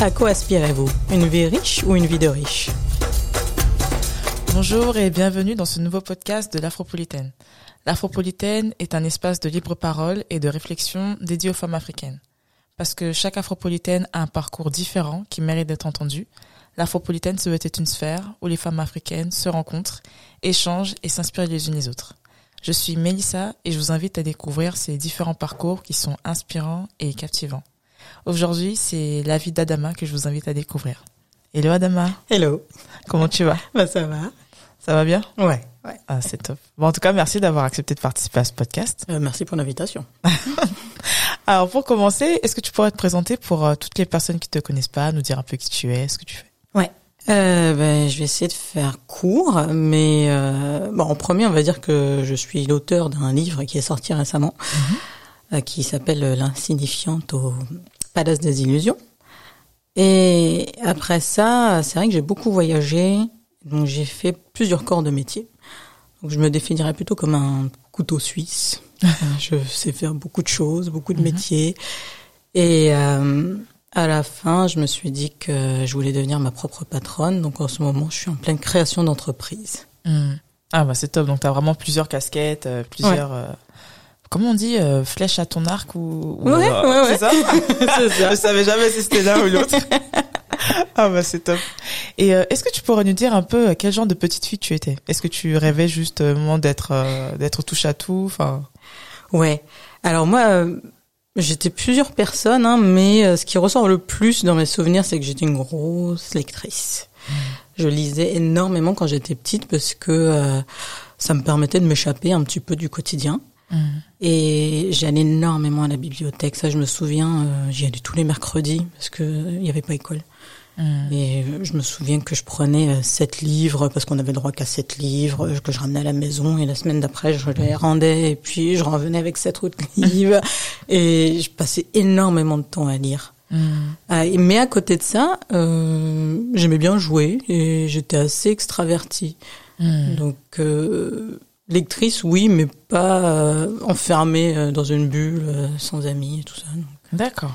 À quoi aspirez-vous? Une vie riche ou une vie de riche? Bonjour et bienvenue dans ce nouveau podcast de l'Afropolitaine. L'Afropolitaine est un espace de libre parole et de réflexion dédié aux femmes africaines. Parce que chaque Afropolitaine a un parcours différent qui mérite d'être entendu, l'Afropolitaine se veut être une sphère où les femmes africaines se rencontrent, échangent et s'inspirent les unes les autres. Je suis Mélissa et je vous invite à découvrir ces différents parcours qui sont inspirants et captivants. Aujourd'hui, c'est la vie d'Adama que je vous invite à découvrir. Hello Adama. Hello. Comment tu vas? Bah ça va. Ça va bien? Ouais. ouais. Ah, c'est top. Bon, en tout cas, merci d'avoir accepté de participer à ce podcast. Euh, merci pour l'invitation. Alors, pour commencer, est-ce que tu pourrais te présenter pour euh, toutes les personnes qui te connaissent pas, nous dire un peu qui tu es, ce que tu fais? Ouais. Euh, ben, je vais essayer de faire court, mais euh, bon, en premier, on va dire que je suis l'auteur d'un livre qui est sorti récemment, euh, qui s'appelle L'insignifiante au Palace des illusions. Et après ça, c'est vrai que j'ai beaucoup voyagé, donc j'ai fait plusieurs corps de métier. Donc je me définirais plutôt comme un couteau suisse. Je sais faire beaucoup de choses, beaucoup de Mhm. métiers. Et euh, à la fin, je me suis dit que je voulais devenir ma propre patronne. Donc en ce moment, je suis en pleine création d'entreprise. Hmm. Ah, bah c'est top. Donc, tu as vraiment plusieurs casquettes, euh, plusieurs... euh, comment on dit euh, Flèches à ton arc ou... ou- Ouais, euh, ouais, ouais. C'est ça. Je savais jamais si c'était l'un ou l'autre. ah bah c'est top. Et euh, est-ce que tu pourrais nous dire un peu euh, quel genre de petite fille tu étais? Est-ce que tu rêvais justement d'être euh, d'être touche à tout Enfin, Ouais. Alors moi, euh, j'étais plusieurs personnes, hein, mais euh, ce qui ressort le plus dans mes souvenirs, c'est que j'étais une grosse lectrice. Je lisais énormément quand j'étais petite parce que euh, ça me permettait de m'échapper un petit peu du quotidien. Hmm. Et j'allais énormément à la bibliothèque. Ça, je me souviens, euh, j'y allais tous les mercredis parce que il n'y avait pas école. Hmm. Et euh, je me souviens que je prenais euh, sept livres parce qu'on avait le droit qu'à sept livres euh, que je ramenais à la maison et la semaine d'après je les rendais et puis je revenais avec sept autres livres et je passais énormément de temps à lire. Ah, mais à côté de ça, euh, j'aimais bien jouer et j'étais assez extravertie. Donc euh, lectrice, oui, mais pas euh, enfermée euh, dans une bulle euh, sans amis et tout ça. D'accord.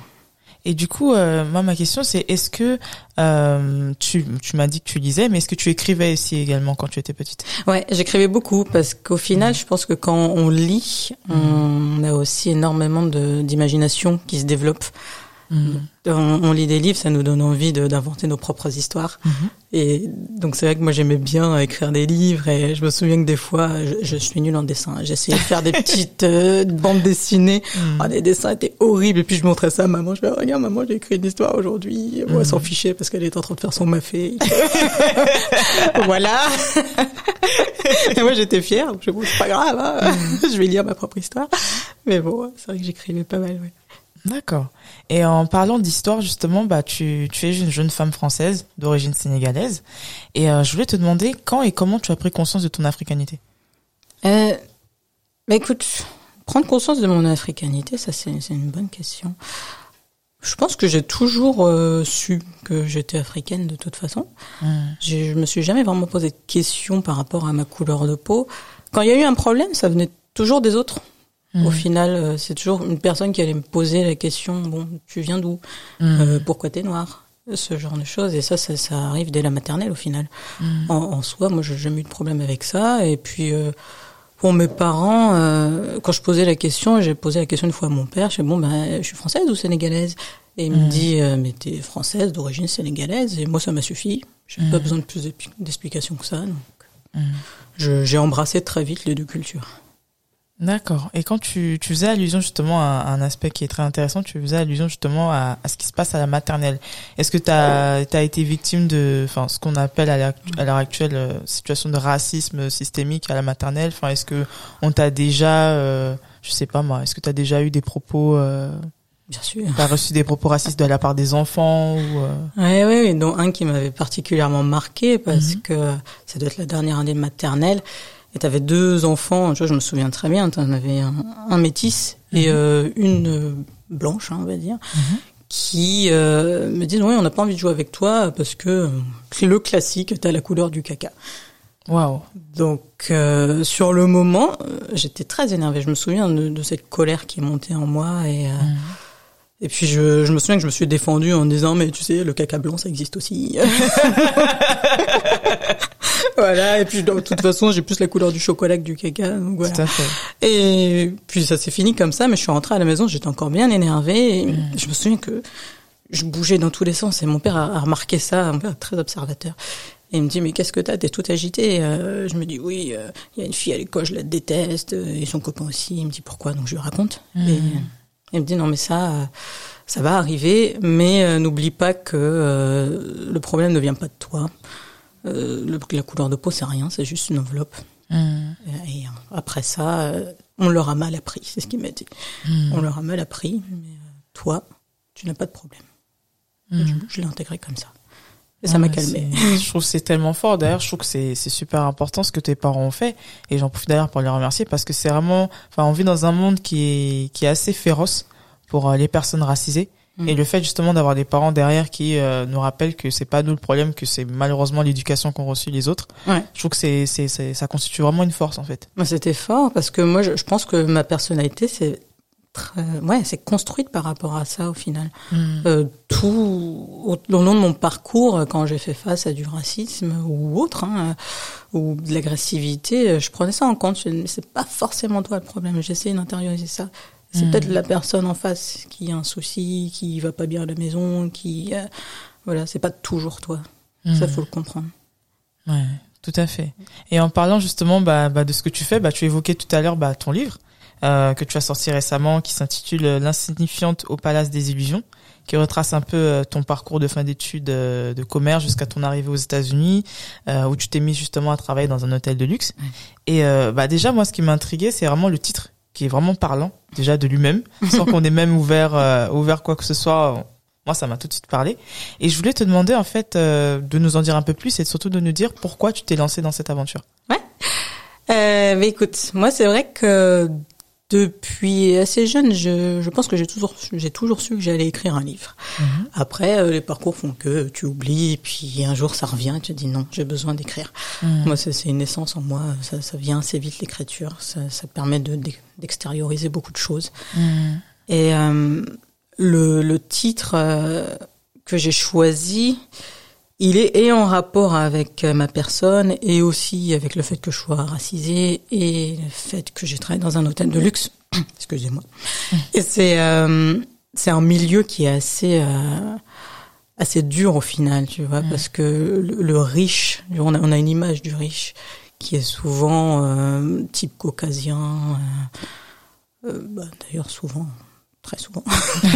Et du coup, euh, moi ma question c'est est-ce que euh, tu tu m'as dit que tu lisais, mais est-ce que tu écrivais aussi également quand tu étais petite? Ouais, j'écrivais beaucoup parce qu'au final, je pense que quand on lit, on a aussi énormément de d'imagination qui se développe. Hmm. On, on lit des livres, ça nous donne envie d'inventer nos propres histoires. Mhm. Et donc c'est vrai que moi j'aimais bien écrire des livres et je me souviens que des fois, je, je suis nulle en dessin. J'essayais de faire des petites euh, bandes dessinées. Ah, les dessins étaient horribles et puis je montrais ça à maman. Je me regarde maman, j'ai écrit une histoire aujourd'hui. Moi, elle s'en fichait parce qu'elle était en train de faire son mafé. voilà. et moi j'étais fière. Je me c'est pas grave. hein. je vais lire ma propre histoire. Mais bon, c'est vrai que j'écrivais pas mal. Ouais. D'accord. Et en parlant d'histoire, justement, bah, tu, tu es une jeune femme française d'origine sénégalaise. Et euh, je voulais te demander quand et comment tu as pris conscience de ton africanité? Euh, bah écoute, prendre conscience de mon africanité, ça c'est une bonne question. Je pense que j'ai toujours euh, su que j'étais africaine de toute façon. J'ai- Je me suis jamais vraiment posé de questions par rapport à ma couleur de peau. Quand il y a eu un problème, ça venait toujours des autres. Au final, euh, c'est toujours une personne qui allait me poser la question bon, tu viens d'où? Hmm. Euh, Pourquoi t'es noir? Ce genre de choses. Et ça, ça, ça arrive dès la maternelle au final. Hmm. En, en soi, moi, j'ai jamais eu de problème avec ça. Et puis, euh, pour mes parents, euh, quand je posais la question, j'ai posé la question une fois à mon père. Je dis bon, ben, je suis française ou sénégalaise? Et il me dit, euh, mais t'es française d'origine sénégalaise. Et moi, ça m'a suffi. J'ai Mhm. pas besoin de plus d'expli- d'explications que ça. Donc, j'ai embrassé très vite les deux cultures. D'accord. Et quand tu, tu faisais allusion justement à un aspect qui est très intéressant, tu faisais allusion justement à, à ce qui se passe à la maternelle. Est-ce que tu as, été victime de, enfin, ce qu'on appelle à l'heure actuelle euh, situation de racisme systémique à la maternelle? Enfin, est-ce que on t'a déjà, euh, je sais pas moi, est-ce que tu as déjà eu des propos, euh, Bien sûr. t'as reçu des propos racistes de la part des enfants ou euh, Ouais, ouais, ouais, dont un qui m'avait particulièrement marqué parce Mhm. que ça doit être la dernière année de maternelle. Et t'avais deux enfants, tu vois, je me souviens très bien, t'en avais un, un métis et Mhm. euh, une blanche, hein, on va dire, qui euh, me disent oui, on n'a pas envie de jouer avec toi parce que euh, le classique, t'as la couleur du caca. Waouh. Donc euh, sur le moment, j'étais très énervée. Je me souviens de, de cette colère qui est montée en moi et, euh, Mhm. Et puis je, je me souviens que je me suis défendue en disant mais tu sais le caca blanc ça existe aussi. voilà et puis de toute façon j'ai plus la couleur du chocolat que du caca donc voilà. Tout à fait. Et puis ça s'est fini comme ça mais je suis rentrée à la maison j'étais encore bien énervée et Mm. je me souviens que je bougeais dans tous les sens et mon père a, remarqué ça mon père très observateur. Et il me dit mais qu'est-ce que t'as? T'es tout agité euh, je me dis oui euh, il y a une fille à l'école je la déteste et son copain aussi il me dit pourquoi? Donc je lui raconte Mm. et il me dit non mais ça euh, ça va arriver mais euh, n'oublie pas que euh, le problème ne vient pas de toi euh, le, la couleur de peau c'est rien c'est juste une enveloppe Mm. et, et après ça on leur a mal appris c'est ce qu'il m'a dit Mm. on leur a mal appris mais toi tu n'as pas de problème Mm. je, je l'ai intégré comme ça et ça m'a calmé Je trouve que c'est tellement fort. D'ailleurs, je trouve que c'est c'est super important ce que tes parents ont fait. Et j'en profite d'ailleurs pour les remercier parce que c'est vraiment, enfin, on vit dans un monde qui est qui est assez féroce pour euh, les personnes racisées. Mm. Et le fait justement d'avoir des parents derrière qui euh, nous rappellent que c'est pas nous le problème, que c'est malheureusement l'éducation qu'ont reçu les autres. Ouais. Je trouve que c'est c'est ça constitue vraiment une force en fait. Moi, c'était fort parce que moi, je, je pense que ma personnalité, c'est ouais, c'est construite par rapport à ça au final. Mm. Euh, tout au, au long de mon parcours, quand j'ai fait face à du racisme ou autre, hein, euh, ou de l'agressivité, euh, je prenais ça en compte. C'est pas forcément toi le problème. J'essaie d'intérioriser ça. C'est Mm. peut-être la personne en face qui a un souci, qui va pas bien à la maison, qui euh, voilà, c'est pas toujours toi. Ça Mm. faut le comprendre. Ouais, tout à fait. Et en parlant justement bah, bah, de ce que tu fais, bah, tu évoquais tout à l'heure bah, ton livre euh, que tu as sorti récemment qui s'intitule euh, L'insignifiante au Palace des Illusions, qui retrace un peu euh, ton parcours de fin d'études euh, de commerce jusqu'à ton arrivée aux États-Unis, euh, où tu t'es mis justement à travailler dans un hôtel de luxe. Ouais. Et euh, bah, déjà, moi, ce qui m'a intrigué, c'est vraiment le titre qui est vraiment parlant déjà de lui-même, sans qu'on ait même ouvert ouvert quoi que ce soit. Moi, ça m'a tout de suite parlé. Et je voulais te demander en fait euh, de nous en dire un peu plus et surtout de nous dire pourquoi tu t'es lancé dans cette aventure. Euh, mais écoute, moi c'est vrai que depuis assez jeune, je, je pense que j'ai toujours, j'ai toujours su que j'allais écrire un livre. Après, euh, les parcours font que tu oublies, puis un jour ça revient, et tu te dis non, j'ai besoin d'écrire. Mhm. Moi, c'est une essence en moi, ça, ça vient assez vite l'écriture, ça, ça permet de d'extérioriser beaucoup de choses. Mhm. Et euh, le, le titre euh, que j'ai choisi, il est et en rapport avec euh, ma personne et aussi avec le fait que je sois racisée et le fait que j'ai travaillé dans un hôtel de luxe. Excusez-moi. Et c'est euh, c'est un milieu qui est assez euh, assez dur au final, tu vois, Mm. parce que le, le riche, on a, on a une image du riche qui est souvent euh, type caucasien. euh, euh, bah, D'ailleurs, souvent, très souvent.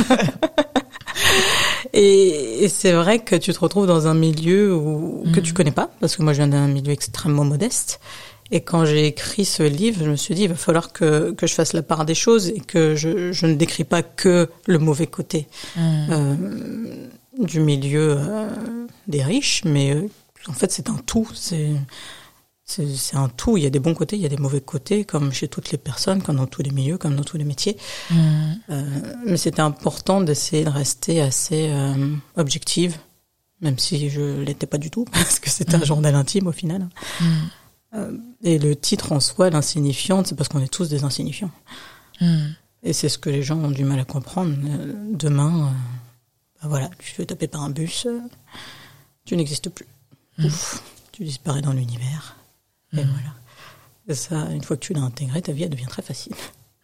et et c'est vrai que tu te retrouves dans un milieu où, que Mhm. tu connais pas, parce que moi je viens d'un milieu extrêmement modeste. Et quand j'ai écrit ce livre, je me suis dit, il va falloir que, que je fasse la part des choses et que je, je ne décris pas que le mauvais côté Mhm. euh, du milieu euh, des riches, mais euh, en fait c'est un tout. C'est c'est c'est un tout. Il y a des bons côtés, il y a des mauvais côtés, comme chez toutes les personnes, comme dans tous les milieux, comme dans tous les métiers. Mhm. Euh, mais c'était important d'essayer de rester assez euh, objective, même si je l'étais pas du tout, parce que c'était un Mhm. journal intime au final. Mhm. Euh, et le titre en soi, l'insignifiante, c'est parce qu'on est tous des insignifiants. Et c'est ce que les gens ont du mal à comprendre. Demain, bah voilà, tu te fais taper par un bus, tu n'existes plus. Ouf, tu disparais dans l'univers. Et Mhm. voilà. Et ça, une fois que tu l'as intégré, ta vie elle devient très facile.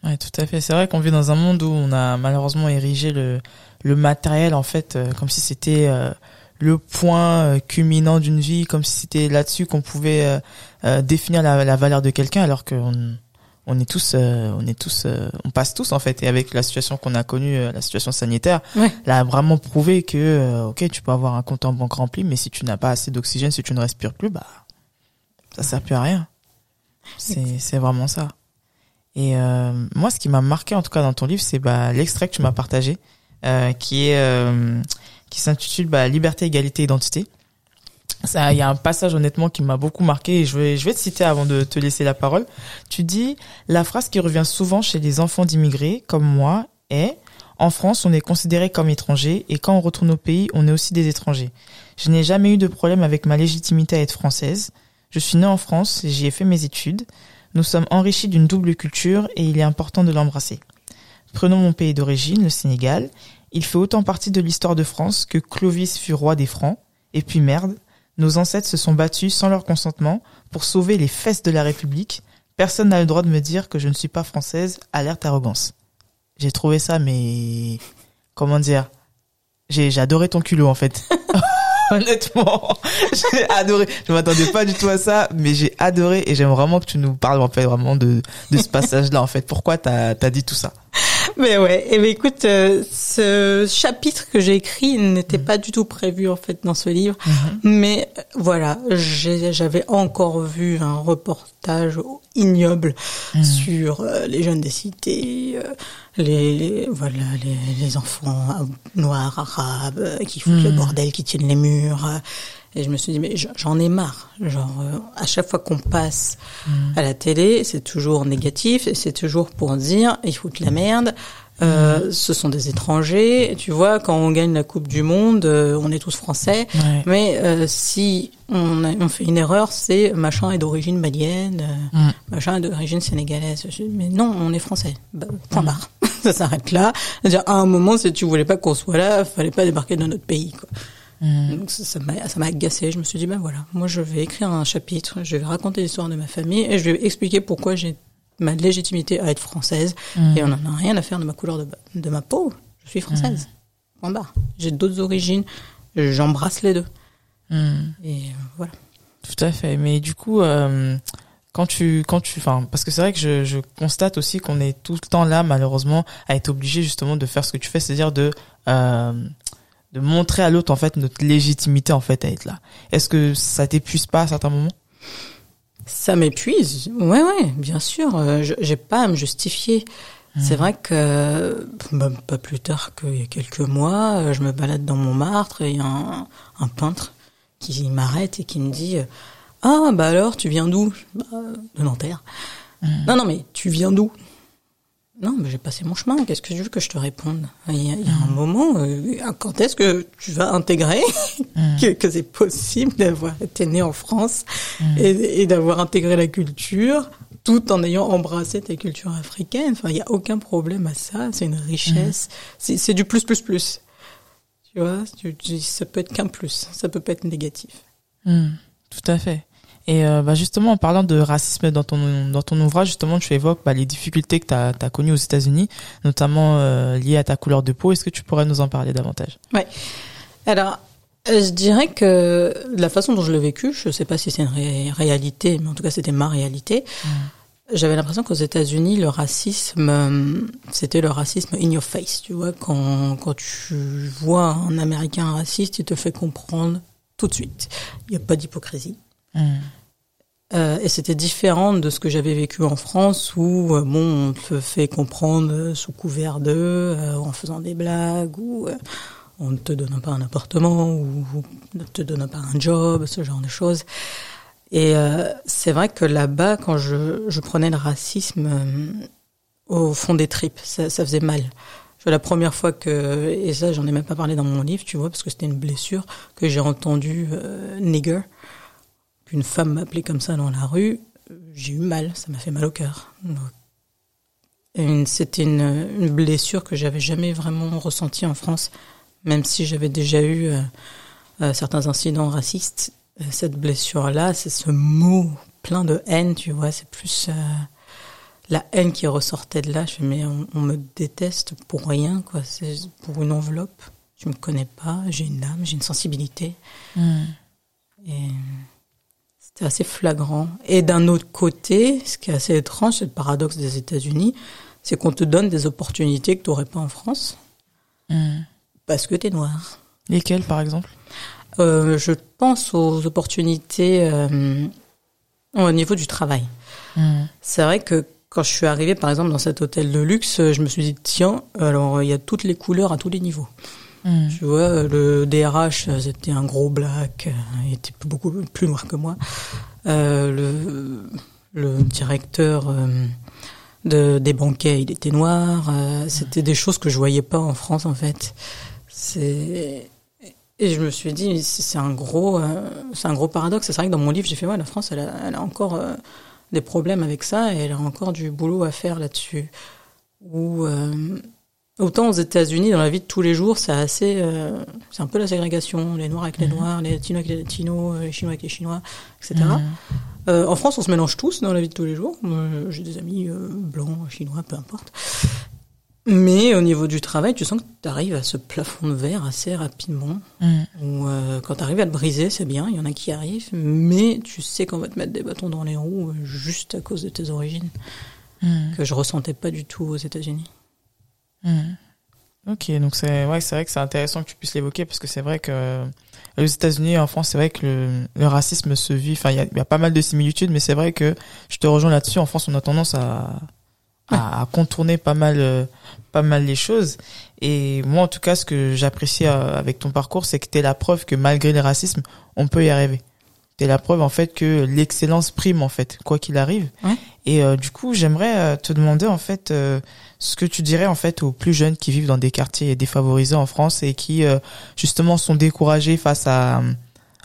Ouais, tout à fait. C'est vrai qu'on vit dans un monde où on a malheureusement érigé le, le matériel en fait euh, comme si c'était euh, le point euh, culminant d'une vie, comme si c'était là-dessus qu'on pouvait euh, définir la, la valeur de quelqu'un, alors qu'on on est tous, euh, on est tous, euh, on passe tous en fait. Et avec la situation qu'on a connue, euh, la situation sanitaire, Ouais. elle a vraiment prouvé que euh, ok, tu peux avoir un compte en banque rempli, mais si tu n'as pas assez d'oxygène, si tu ne respires plus, bah ça sert plus à rien. C'est vraiment ça. Et euh, moi, ce qui m'a marqué en tout cas dans ton livre, c'est bah, l'extrait que tu m'as partagé, euh, qui est euh, qui s'intitule bah, Liberté, égalité, identité. Ça, il y a un passage honnêtement qui m'a beaucoup marqué et je vais je vais te citer avant de te laisser la parole. Tu dis la phrase qui revient souvent chez les enfants d'immigrés comme moi est en France, on est considéré comme étranger et quand on retourne au pays, on est aussi des étrangers. Je n'ai jamais eu de problème avec ma légitimité à être française. Je suis née en France, j'y ai fait mes études. Nous sommes enrichis d'une double culture et il est important de l'embrasser. Prenons mon pays d'origine, le Sénégal. Il fait autant partie de l'histoire de France que Clovis fut roi des Francs. Et puis merde, nos ancêtres se sont battus sans leur consentement pour sauver les fesses de la République. Personne n'a le droit de me dire que je ne suis pas française. Alerte arrogance. J'ai trouvé ça, mais comment dire? J'ai adoré ton culot en fait. Honnêtement, j'ai adoré. Je m'attendais pas du tout à ça, mais j'ai adoré et j'aime vraiment que tu nous parles en fait vraiment de de ce passage-là en fait. Pourquoi t'as as dit tout ça? Mais ouais, et ben écoute, euh, ce chapitre que j'ai écrit n'était pas du tout prévu en fait dans ce livre, mais euh, voilà, j'avais encore vu un reportage ignoble sur euh, les jeunes des cités, euh, les voilà les, les enfants noirs arabes qui foutent le bordel, qui tiennent les murs. Et je me suis dit, mais j'en ai marre. Genre, euh, à chaque fois qu'on passe à la télé, c'est toujours négatif, et c'est toujours pour dire, ils foutent la merde, euh, ce sont des étrangers. Tu vois, quand on gagne la Coupe du Monde, euh, on est tous français. Ouais. Mais euh, si on, a- on fait une erreur, c'est machin est d'origine malienne, euh, Mm. machin est d'origine sénégalaise. Mais non, on est français. Bah, point barre. Ça s'arrête là. C'est-à-dire, à un moment, si tu voulais pas qu'on soit là, fallait pas débarquer dans notre pays. Quoi. Mm. Donc ça m'a agacé. Je me suis dit ben voilà, moi je vais écrire un chapitre, je vais raconter l'histoire de ma famille et je vais expliquer pourquoi j'ai ma légitimité à être française Mm. et on en a rien à faire de ma couleur de, de ma peau. Je suis française. Point barre. J'ai d'autres origines, j'embrasse les deux. Mm. Et euh, voilà. Tout à fait. Mais du coup, euh, quand tu, quand tu, enfin, parce que c'est vrai que je, je constate aussi qu'on est tout le temps là, malheureusement, à être obligé justement de faire ce que tu fais, c'est-à-dire de, euh, de montrer à l'autre en fait notre légitimité en fait à être là. Est-ce que ça t'épuise pas à certains moments? Ça m'épuise. Ouais, ouais, bien sûr. Euh, je- J'ai pas à me justifier. C'est vrai que bah, pas plus tard qu'il y a quelques mois, euh, je me balade dans Montmartre et il y a un, un peintre qui m'arrête et qui me dit Ah, bah alors, tu viens d'où Bah, De Nanterre. Non, non, mais tu viens d'où? Non, mais j'ai passé mon chemin. Qu'est-ce que tu veux que je te réponde? Il y a, il y a un moment, euh, quand est-ce que tu vas intégrer que, que c'est possible d'avoir été né en France et, et d'avoir intégré la culture tout en ayant embrassé ta culture africaine? Enfin, il n'y a aucun problème à ça. C'est une richesse. C'est du plus, plus, plus. Tu vois, tu- tu- ça peut être qu'un plus. Ça peut pas être négatif. Tout à fait. Et euh, bah justement, en parlant de racisme dans ton dans ton ouvrage, justement, tu évoques bah, les difficultés que tu as, connues aux États-Unis, notamment euh, liées à ta couleur de peau. Est-ce que tu pourrais nous en parler davantage? Alors, euh, je dirais que la façon dont je l'ai vécu, je sais pas si c'est une ré- réalité, mais en tout cas c'était ma réalité. J'avais l'impression qu'aux États-Unis, le racisme, c'était le racisme in your face. Tu vois, quand quand tu vois un Américain raciste, il te fait comprendre tout de suite. Il n'y a pas d'hypocrisie. Hmm. Euh, et c'était différent de ce que j'avais vécu en France où euh, bon on te fait comprendre euh, sous couvert de en faisant des blagues ou on ne te donne pas un appartement ou on ne te donne pas un job ce genre de choses. Et c'est vrai que là-bas quand je, je prenais le racisme au fond des tripes ça, ça faisait mal. La première fois que et ça j'en ai même pas parlé dans mon livre tu vois parce que c'était une blessure que j'ai entendu nigger qu'une femme m'appelait comme ça dans la rue, j'ai eu mal, ça m'a fait mal au cœur. C'était une, une blessure que j'avais jamais vraiment ressentie en France, même si j'avais déjà eu euh, euh, certains incidents racistes. Euh, Cette blessure-là, c'est ce mot plein de haine, tu vois, c'est plus euh, la haine qui ressortait de là. Je fais, mais on, on me déteste pour rien, quoi. C'est pour une enveloppe. Tu me connais pas, j'ai une âme, j'ai une sensibilité. Hmm. Et c'était assez flagrant. Et d'un autre côté, ce qui est assez étrange, c'est le paradoxe des États-Unis, c'est qu'on te donne des opportunités que tu n'aurais pas en France Hmm. parce que tu es noir. Lesquels, par exemple? Euh, je pense aux opportunités euh, au niveau du travail. Hmm. C'est vrai que quand je suis arrivée, par exemple, dans cet hôtel de luxe, je me suis dit, tiens, alors il y a toutes les couleurs à tous les niveaux. Hmm. Tu vois, le DRH, c'était un gros black, il était beaucoup plus noir que moi. Euh, le, le directeur euh, de, des banquets, il était noir. Euh, c'était des choses que je voyais pas en France, en fait. Et je me suis dit, c'est un gros, un gros paradoxe. C'est vrai que dans mon livre, j'ai fait, ouais, la France, elle a, elle a encore des problèmes avec ça et elle a encore du boulot à faire là-dessus. Euh, Autant aux États-Unis, dans la vie de tous les jours, c'est assez, euh, c'est un peu la ségrégation, les Noirs avec les Mhm. Noirs, les Latinos avec les Latinos, euh, les Chinois avec les Chinois, etc. Mhm. Euh, en France, on se mélange tous dans la vie de tous les jours. J'ai des amis blancs, chinois, peu importe. Mais au niveau du travail, tu sens que tu arrives à ce plafond de verre assez rapidement. Ou euh, quand tu arrives à le briser, c'est bien, il y en a qui arrivent, mais tu sais qu'on va te mettre des bâtons dans les roues juste à cause de tes origines, Mhm. que je ressentais pas du tout aux États-Unis. Mhm. Ok, donc c'est ouais, c'est vrai que c'est intéressant que tu puisses l'évoquer parce que c'est vrai que euh, aux États-Unis et en France, c'est vrai que le, le racisme se vit. Enfin, il y a, y a pas mal de similitudes, mais c'est vrai que je te rejoins là-dessus. En France, on a tendance à, à, à contourner pas mal, euh, pas mal les choses. Et moi, en tout cas, ce que j'apprécie euh, avec ton parcours, c'est que t'es la preuve que malgré les racismes, on peut y arriver. T'es la preuve en fait que l'excellence prime en fait, quoi qu'il arrive. Ouais. Et euh, du coup, j'aimerais te demander en fait euh, ce que tu dirais en fait aux plus jeunes qui vivent dans des quartiers défavorisés en France et qui euh, justement sont découragés face à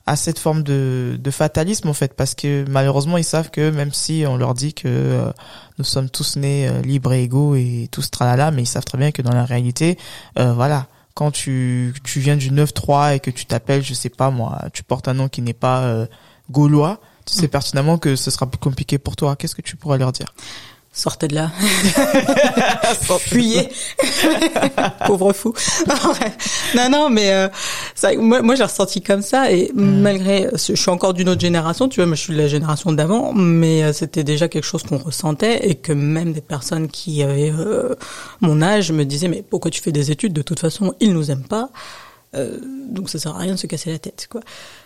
à cette forme de, de fatalisme en fait? Parce que malheureusement ils savent que même si on leur dit que euh, nous sommes tous nés euh, libres et égaux et tous tralala mais ils savent très bien que dans la réalité euh, voilà. Quand tu tu viens du 9-3 et que tu t'appelles je sais pas moi tu portes un nom qui n'est pas euh, gaulois tu sais pertinemment que ce sera plus compliqué pour toi. Qu'est-ce que tu pourrais leur dire? Sortez de là. Fuyez. Pauvre fou. non, non, mais euh, ça, moi, moi j'ai ressenti comme ça et malgré, je suis encore d'une autre génération, tu vois, moi je suis de la génération d'avant, mais euh, c'était déjà quelque chose qu'on ressentait et que même des personnes qui avaient euh, mon âge me disaient mais pourquoi tu fais des études? De toute façon, ils nous aiment pas. Euh, donc ça sert à rien de se casser la tête quoi.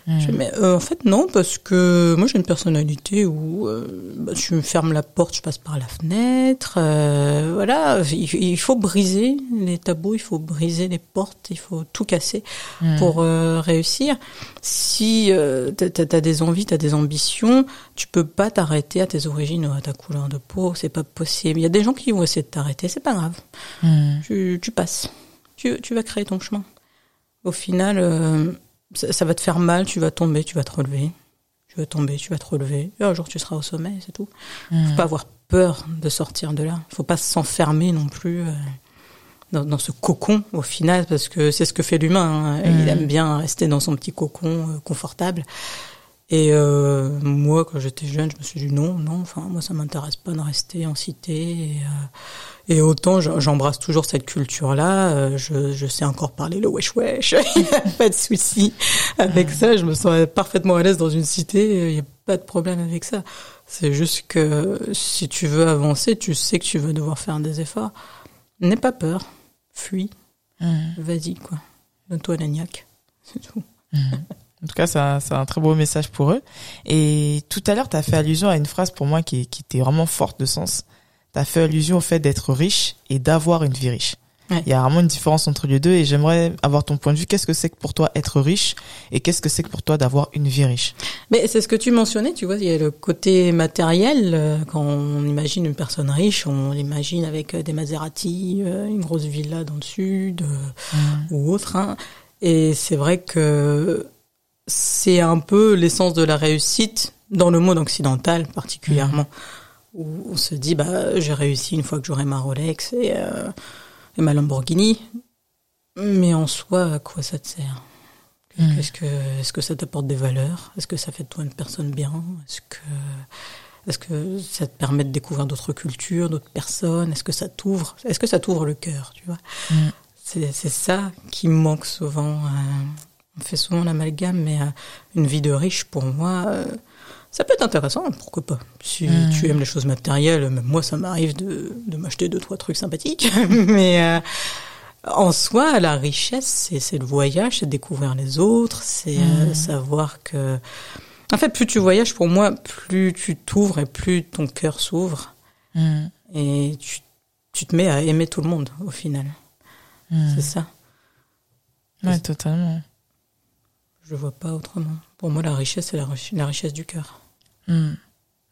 Je fais, mais euh, en fait non parce que moi j'ai une personnalité où euh, bah, je me ferme la porte, je passe par la fenêtre, euh, voilà. Il, il faut briser les tabous, il faut briser les portes, il faut tout casser pour euh, réussir. Si t'as as des envies, t'as des ambitions, tu peux pas t'arrêter à tes origines ou à ta couleur de peau, c'est pas possible. Il y a des gens qui vont essayer de t'arrêter, c'est pas grave. Mhm. Tu, tu passes, tu, tu vas créer ton chemin. Au final, euh, ça, ça va te faire mal, tu vas tomber, tu vas te relever. Tu vas tomber, tu vas te relever. Et un jour, tu seras au sommet, c'est tout. Faut pas avoir peur de sortir de là. Faut pas s'enfermer non plus euh, dans, dans ce cocon au final, parce que c'est ce que fait l'humain. hein. Il aime bien rester dans son petit cocon euh, confortable. Et euh, moi, quand j'étais jeune, je me suis dit non, non. Enfin, moi, ça m'intéresse pas de rester en cité. Et, euh, et autant je- j'embrasse toujours cette culture-là. euh, je, je sais encore parler le wesh wesh. Il n'y a pas de souci avec ça. Je me sens parfaitement à l'aise dans une cité. Il n'y a pas de problème avec ça. C'est juste que si tu veux avancer, tu sais que tu vas devoir faire des efforts. N'aie pas peur. Fuis. Mhm. Vas-y, quoi. Donne-toi la niaque. C'est tout. En tout cas, c'est un, un très beau message pour eux. Et tout à l'heure, tu as fait allusion à une phrase pour moi qui, qui était vraiment forte de sens. Tu as fait allusion au fait d'être riche et d'avoir une vie riche. Ouais. Il y a vraiment une différence entre les deux et j'aimerais avoir ton point de vue. Qu'est-ce que c'est que pour toi être riche et qu'est-ce que c'est que pour toi d'avoir une vie riche? Mais c'est ce que tu mentionnais, tu vois, il y a le côté matériel. euh, Quand on imagine une personne riche, on l'imagine avec euh, des Maserati, euh, une grosse villa dans le sud ou autre. hein. Et c'est vrai que c'est un peu l'essence de la réussite dans le monde occidental particulièrement, où on se dit bah j'ai réussi une fois que j'aurai ma Rolex et, euh, et ma Lamborghini. Mais en soi, à quoi ça te sert? Mm. Est-ce que, est-ce que ça t'apporte des valeurs? Est-ce que ça fait de toi une personne bien? Est-ce que, est-ce que ça te permet de découvrir d'autres cultures, d'autres personnes? Est-ce que ça t'ouvre Est-ce que ça t'ouvre le cœur Tu vois? Mm. C'est, c'est ça qui manque souvent. euh, on fait souvent l'amalgame, mais euh, une vie de riche, pour moi, euh, ça peut être intéressant. Pourquoi pas Si Mm. tu aimes les choses matérielles, même moi, ça m'arrive de, de m'acheter deux trois trucs sympathiques, mais euh, en soi, la richesse, c'est, le voyage, c'est découvrir les autres, c'est Mhm. savoir que. En fait, plus tu voyages, pour moi, plus tu t'ouvres et plus ton cœur s'ouvre. Mhm. Et tu, tu te mets à aimer tout le monde, au final. C'est ça. Ouais, totalement. Je vois pas autrement. Pour moi, la richesse, c'est la, rich- la richesse du cœur. Mhm.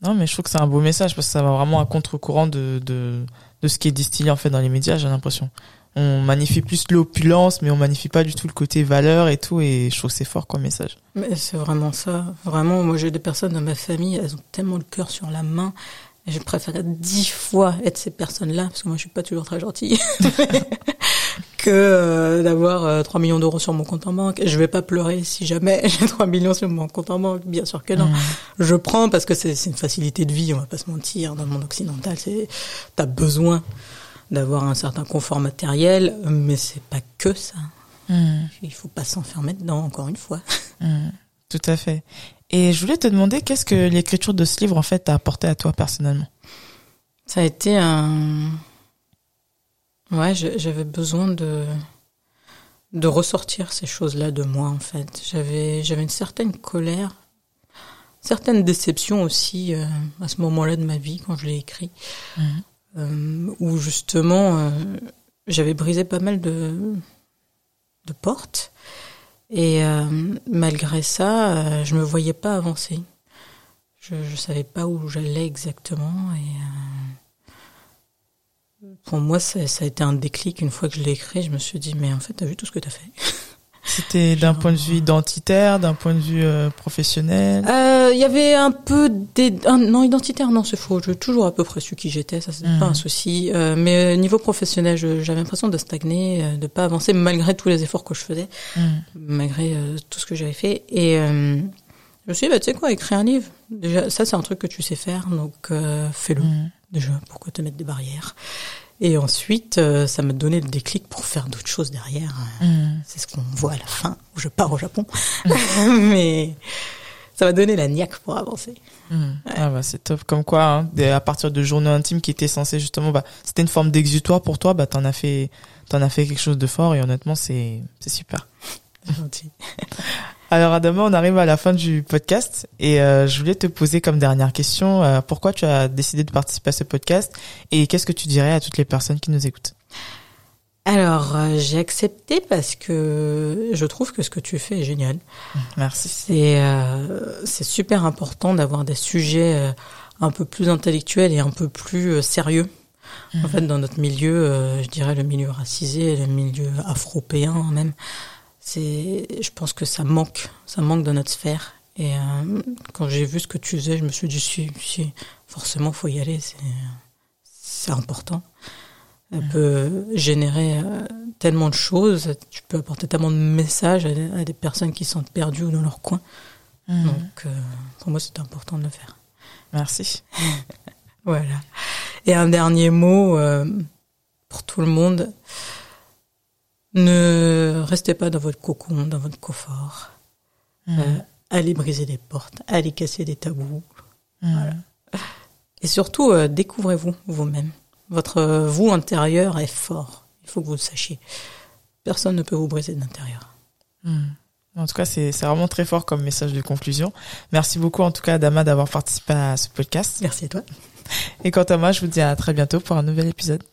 Non, mais je trouve que c'est un beau message parce que ça va vraiment à contre-courant de, de, de ce qui est distillé en fait dans les médias, j'ai l'impression. On magnifie plus l'opulence, mais on magnifie pas du tout le côté valeur et tout, et je trouve que c'est fort comme message. Mais c'est vraiment ça. Vraiment, moi, j'ai des personnes dans ma famille, elles ont tellement le cœur sur la main. Et je préfère dix fois être ces personnes-là, parce que moi, je suis pas toujours très gentille. que euh, d'avoir euh, 3 millions d'euros sur mon compte en banque. Je vais pas pleurer si jamais j'ai 3 millions sur mon compte en banque, bien sûr que non. Mm. Je prends parce que c'est une facilité de vie, on va pas se mentir, dans le monde occidental, c'est t'as besoin d'avoir un certain confort matériel, mais c'est pas que ça. Mm. Il faut pas s'enfermer dedans, encore une fois. Mm. Tout à fait. Et je voulais te demander qu'est-ce que l'écriture de ce livre en fait t'a apporté à toi personnellement? Ça a été un. Ouais, j'avais besoin de de ressortir ces choses-là de moi en fait. J'avais j'avais une certaine colère, certaine déception aussi euh, à ce moment-là de ma vie quand je l'ai écrit, Mm. euh, où justement euh, j'avais brisé pas mal de de portes et malgré ça, je me voyais pas avancer. Je je savais pas où j'allais exactement et pour moi ça, ça a été un déclic une fois que je l'ai écrit. Je me suis dit mais en fait t'as vu tout ce que t'as fait. C'était d'un point de vue identitaire, d'un point de vue euh, professionnel. Euh, Il y avait un peu des ah, non identitaire non c'est faux. Je toujours à peu près su qui j'étais ça c'est Mhm. pas un souci. Euh, mais euh, niveau professionnel j'avais l'impression de stagner, euh, de pas avancer malgré tous les efforts que je faisais. Mm. malgré euh, tout ce que j'avais fait. Et euh, je me suis dit, bah, tu sais quoi, écrire un livre. Déjà, ça, c'est un truc que tu sais faire, donc euh, fais-le. Mm. Déjà, pourquoi te mettre des barrières Et ensuite, euh, ça m'a donné le déclic pour faire d'autres choses derrière. Mm. C'est ce qu'on voit à la fin, où je pars au Japon. Mais ça m'a donné la niaque pour avancer. Mm. Ah bah c'est top. Comme quoi, hein, à partir de journaux intimes qui étaient censés justement, bah c'était une forme d'exutoire pour toi, bah t'en as fait, t'en as fait quelque chose de fort et honnêtement c'est c'est super. C'est gentil. Alors Adama, on arrive à la fin du podcast et euh, je voulais te poser comme dernière question, euh, pourquoi tu as décidé de participer à ce podcast et qu'est-ce que tu dirais à toutes les personnes qui nous écoutent? Alors, euh, j'ai accepté parce que je trouve que ce que tu fais est génial. Merci. C'est c'est super important d'avoir des sujets un peu plus intellectuels et un peu plus sérieux. En fait, dans notre milieu, je dirais le milieu racisé, le milieu afropéen même, c'est, je pense que ça manque, ça manque dans notre sphère. Et euh, quand j'ai vu ce que tu faisais, je me suis dit si, si forcément faut y aller, c'est important. Ça peut générer euh, tellement de choses, tu peux apporter tellement de messages à des, à des personnes qui sont perdues ou dans leur coin. Mm. Donc, euh, pour moi, c'est important de le faire. Merci. Voilà. Et un dernier mot pour tout le monde. Ne restez pas dans votre cocon, dans votre confort. Mm. Euh, allez briser des portes, allez casser des tabous. Mm. voilà. Et surtout, euh, découvrez-vous vous-même. Votre euh, vous intérieur est fort. Il faut que vous le sachiez. Personne ne peut vous briser de l'intérieur. Mm. En tout cas, c'est c'est vraiment très fort comme message de conclusion. Merci beaucoup en tout cas Adama d'avoir participé à ce podcast. Merci à toi. Et quant à moi, je vous dis à très bientôt pour un nouvel épisode.